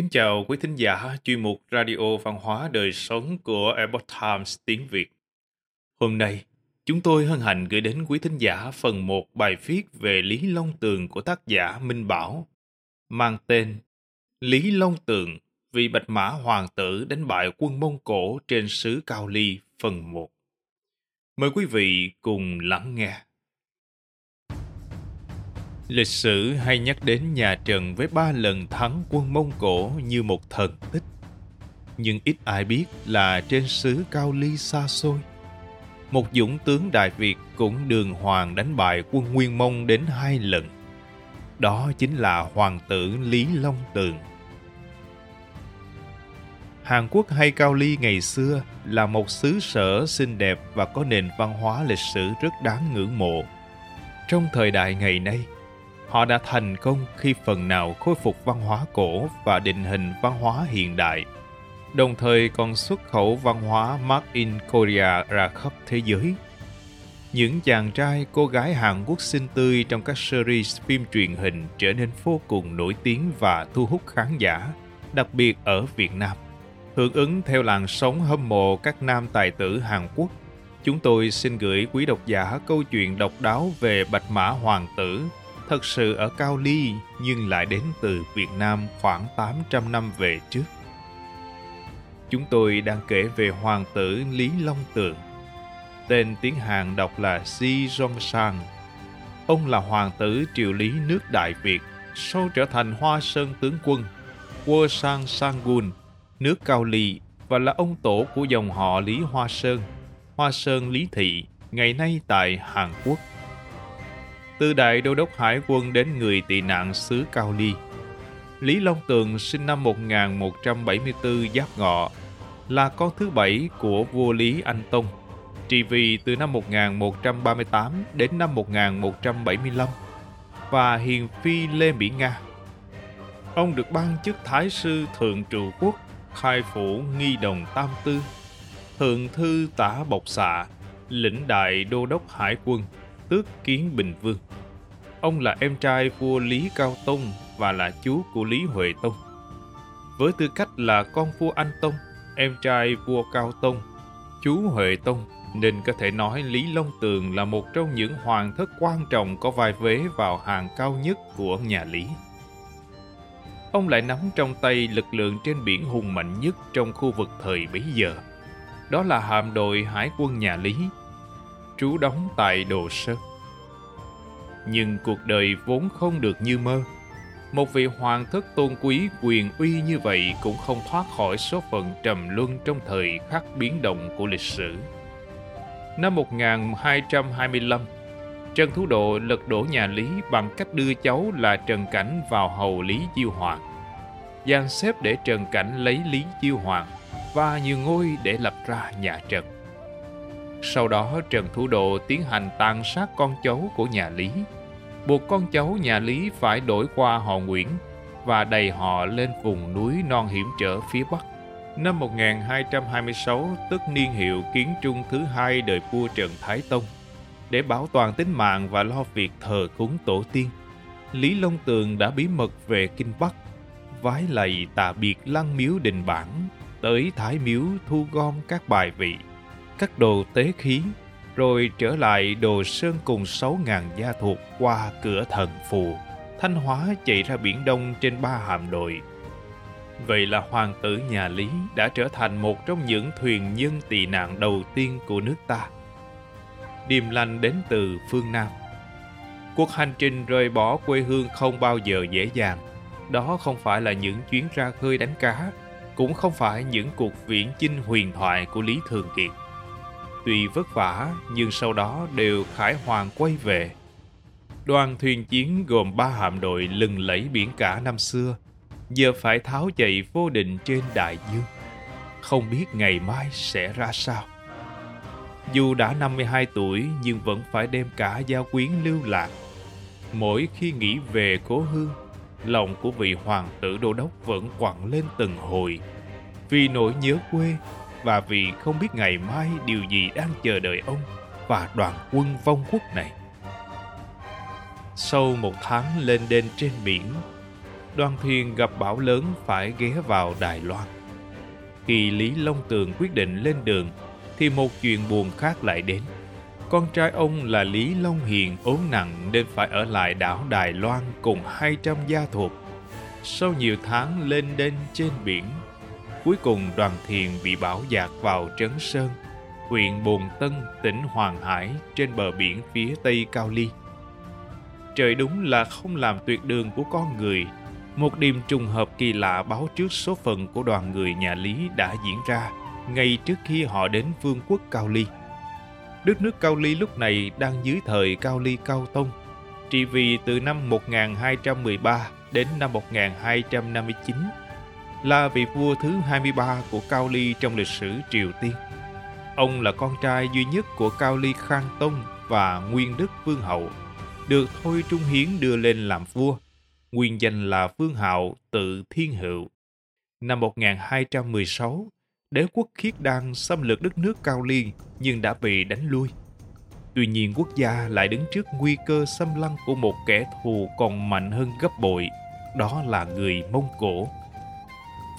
Kính chào quý thính giả chuyên mục Radio Văn hóa Đời Sống của Epoch Times tiếng Việt. Hôm nay, chúng tôi hân hạnh gửi đến quý thính giả phần một bài viết về Lý Long Tường của tác giả Minh Bảo, mang tên Lý Long Tường vì Bạch Mã Hoàng tử đánh bại quân Mông Cổ trên xứ Cao Ly phần 1. Mời quý vị cùng lắng nghe. Lịch sử hay nhắc đến nhà Trần với ba lần thắng quân Mông Cổ như một thần tích. Nhưng ít ai biết là trên xứ Cao Ly xa xôi, một dũng tướng Đại Việt cũng đường hoàng đánh bại quân Nguyên Mông đến hai lần. Đó chính là Hoàng tử Lý Long Tường. Hàn Quốc hay Cao Ly ngày xưa là một xứ sở xinh đẹp và có nền văn hóa lịch sử rất đáng ngưỡng mộ. Trong thời đại ngày nay, họ đã thành công khi phần nào khôi phục văn hóa cổ và định hình văn hóa hiện đại, đồng thời còn xuất khẩu văn hóa Made in Korea ra khắp thế giới. Những chàng trai, cô gái Hàn Quốc xinh tươi trong các series phim truyền hình trở nên vô cùng nổi tiếng và thu hút khán giả, đặc biệt ở Việt Nam. Hưởng ứng theo làn sóng hâm mộ các nam tài tử Hàn Quốc, chúng tôi xin gửi quý độc giả câu chuyện độc đáo về Bạch Mã Hoàng tử thật sự ở Cao Ly nhưng lại đến từ Việt Nam khoảng 800 năm về trước. Chúng tôi đang kể về hoàng tử Lý Long Tượng. Tên tiếng Hàn đọc là si jong sang Ông là hoàng tử triều lý nước Đại Việt, sau trở thành Hoa Sơn tướng quân, Quơ Sang Sangun, nước Cao Ly và là ông tổ của dòng họ Lý Hoa Sơn, Hoa Sơn Lý Thị, ngày nay tại Hàn Quốc từ đại đô đốc hải quân đến người tị nạn xứ Cao Ly. Lý Long Tường sinh năm 1174 Giáp Ngọ, là con thứ bảy của vua Lý Anh Tông, trị vì từ năm 1138 đến năm 1175 và hiền phi Lê Mỹ Nga. Ông được ban chức Thái sư Thượng Trụ Quốc, khai phủ nghi đồng Tam Tư, Thượng thư tả Bộc Xạ, lĩnh đại đô đốc hải quân, tước kiến Bình Vương. Ông là em trai vua Lý Cao Tông và là chú của Lý Huệ Tông. Với tư cách là con vua Anh Tông, em trai vua Cao Tông, chú Huệ Tông, nên có thể nói Lý Long Tường là một trong những hoàng thất quan trọng có vai vế vào hàng cao nhất của nhà Lý. Ông lại nắm trong tay lực lượng trên biển hùng mạnh nhất trong khu vực thời bấy giờ. Đó là hạm đội hải quân nhà Lý, trú đóng tại Đồ Sơn. Nhưng cuộc đời vốn không được như mơ. Một vị hoàng thất tôn quý quyền uy như vậy cũng không thoát khỏi số phận trầm luân trong thời khắc biến động của lịch sử. Năm 1225, Trần Thú Độ lật đổ nhà Lý bằng cách đưa cháu là Trần Cảnh vào hầu Lý Chiêu Hoàng. Giang xếp để Trần Cảnh lấy Lý Chiêu Hoàng và nhiều ngôi để lập ra nhà Trần. Sau đó Trần Thủ Độ tiến hành tàn sát con cháu của nhà Lý, buộc con cháu nhà Lý phải đổi qua họ Nguyễn và đầy họ lên vùng núi non hiểm trở phía Bắc. Năm 1226 tức niên hiệu kiến trung thứ hai đời vua Trần Thái Tông. Để bảo toàn tính mạng và lo việc thờ cúng tổ tiên, Lý Long Tường đã bí mật về Kinh Bắc, vái lạy tạ biệt lăng miếu đình bản, tới Thái Miếu thu gom các bài vị các đồ tế khí, rồi trở lại đồ sơn cùng sáu ngàn gia thuộc qua cửa thần phù, Thanh Hóa chạy ra Biển Đông trên ba hạm đội. Vậy là hoàng tử nhà Lý đã trở thành một trong những thuyền nhân tị nạn đầu tiên của nước ta. Điềm lành đến từ phương Nam. Cuộc hành trình rời bỏ quê hương không bao giờ dễ dàng. Đó không phải là những chuyến ra khơi đánh cá, cũng không phải những cuộc viễn chinh huyền thoại của Lý Thường Kiệt. Tuy vất vả nhưng sau đó đều khải hoàn quay về. Đoàn thuyền chiến gồm ba hạm đội lừng lẫy biển cả năm xưa, giờ phải tháo chạy vô định trên đại dương. Không biết ngày mai sẽ ra sao. Dù đã 52 tuổi nhưng vẫn phải đem cả gia quyến lưu lạc. Mỗi khi nghĩ về cố hương, lòng của vị hoàng tử đô đốc vẫn quặn lên từng hồi. Vì nỗi nhớ quê và vì không biết ngày mai điều gì đang chờ đợi ông và đoàn quân vong quốc này. Sau một tháng lên đên trên biển, đoàn thuyền gặp bão lớn phải ghé vào Đài Loan. Khi Lý Long Tường quyết định lên đường, thì một chuyện buồn khác lại đến. Con trai ông là Lý Long Hiền ốm nặng nên phải ở lại đảo Đài Loan cùng 200 gia thuộc. Sau nhiều tháng lên đên trên biển, cuối cùng đoàn thiền bị bão dạt vào Trấn Sơn, huyện Bồn Tân, tỉnh Hoàng Hải trên bờ biển phía tây Cao Ly. Trời đúng là không làm tuyệt đường của con người. Một đêm trùng hợp kỳ lạ báo trước số phận của đoàn người nhà Lý đã diễn ra ngay trước khi họ đến vương quốc Cao Ly. Đất nước Cao Ly lúc này đang dưới thời Cao Ly Cao Tông, trị vì từ năm 1213 đến năm 1259, là vị vua thứ 23 của Cao Ly trong lịch sử Triều Tiên. Ông là con trai duy nhất của Cao Ly Khang Tông và Nguyên Đức Vương Hậu, được Thôi Trung Hiến đưa lên làm vua. Nguyên danh là Vương Hạo tự Thiên Hữu. Năm 1216, đế quốc khiết đan xâm lược đất nước Cao Ly nhưng đã bị đánh lui. Tuy nhiên quốc gia lại đứng trước nguy cơ xâm lăng của một kẻ thù còn mạnh hơn gấp bội, đó là người Mông Cổ.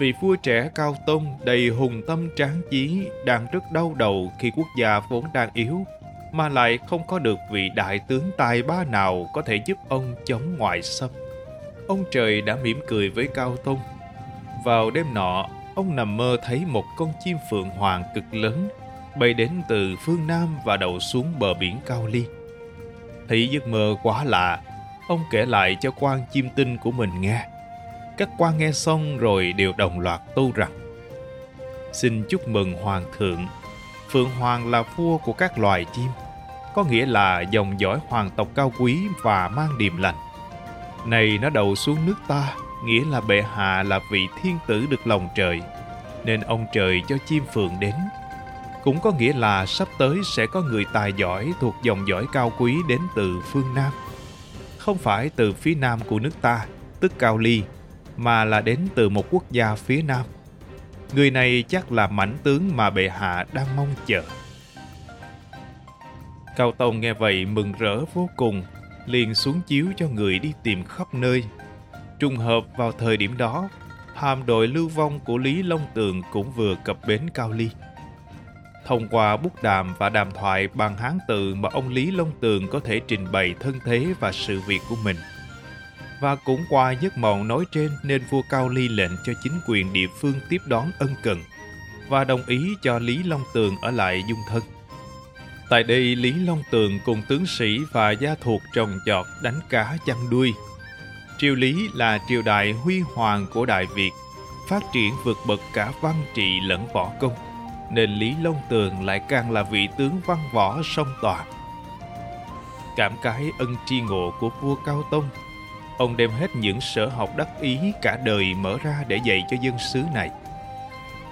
Vị vua trẻ Cao Tông đầy hùng tâm tráng chí đang rất đau đầu khi quốc gia vốn đang yếu, mà lại không có được vị đại tướng tài ba nào có thể giúp ông chống ngoại xâm. Ông trời đã mỉm cười với Cao Tông. Vào đêm nọ, ông nằm mơ thấy một con chim phượng hoàng cực lớn bay đến từ phương Nam và đậu xuống bờ biển Cao Ly. Thấy giấc mơ quá lạ, ông kể lại cho quan chim tinh của mình nghe. Các quan nghe xong rồi đều đồng loạt tu rằng Xin chúc mừng Hoàng thượng, Phượng Hoàng là vua của các loài chim, có nghĩa là dòng dõi hoàng tộc cao quý và mang điềm lành. Này nó đậu xuống nước ta, nghĩa là bệ hạ là vị thiên tử được lòng trời, nên ông trời cho chim phượng đến. Cũng có nghĩa là sắp tới sẽ có người tài giỏi thuộc dòng dõi cao quý đến từ phương Nam. Không phải từ phía Nam của nước ta, tức Cao Ly, mà là đến từ một quốc gia phía Nam. Người này chắc là mãnh tướng mà bệ hạ đang mong chờ. Cao Tông nghe vậy mừng rỡ vô cùng, liền xuống chiếu cho người đi tìm khắp nơi Trùng hợp vào thời điểm đó, hàm đội lưu vong của Lý Long Tường cũng vừa cập bến Cao Ly. Thông qua bút đàm và đàm thoại bằng hán tự mà ông Lý Long Tường có thể trình bày thân thế và sự việc của mình. Và cũng qua giấc mộng nói trên nên vua Cao Ly lệnh cho chính quyền địa phương tiếp đón ân cần và đồng ý cho Lý Long Tường ở lại dung thân. Tại đây Lý Long Tường cùng tướng sĩ và gia thuộc trồng trọt đánh cá chăn đuôi Triều Lý là triều đại huy hoàng của Đại Việt, phát triển vượt bậc cả văn trị lẫn võ công, nên Lý Long Tường lại càng là vị tướng văn võ song toàn. Cảm cái ân tri ngộ của vua Cao Tông, ông đem hết những sở học đắc ý cả đời mở ra để dạy cho dân xứ này.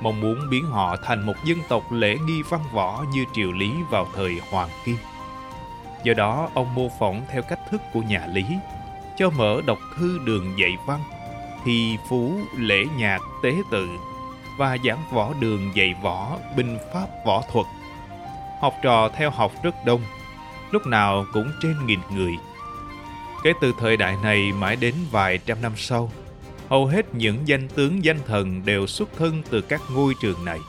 Mong muốn biến họ thành một dân tộc lễ nghi văn võ như triều Lý vào thời Hoàng Kim. Do đó, ông mô phỏng theo cách thức của nhà Lý, cho mở đọc thư đường dạy văn, thi phú lễ nhạc tế tự và giảng võ đường dạy võ binh pháp võ thuật. Học trò theo học rất đông, lúc nào cũng trên nghìn người. Kể từ thời đại này mãi đến vài trăm năm sau, hầu hết những danh tướng danh thần đều xuất thân từ các ngôi trường này.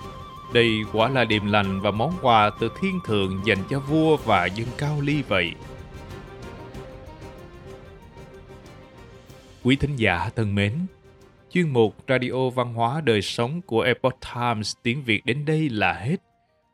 Đây quả là điềm lành và món quà từ thiên thượng dành cho vua và dân cao ly vậy. Quý thính giả thân mến, chuyên mục Radio Văn hóa Đời Sống của Epoch Times tiếng Việt đến đây là hết.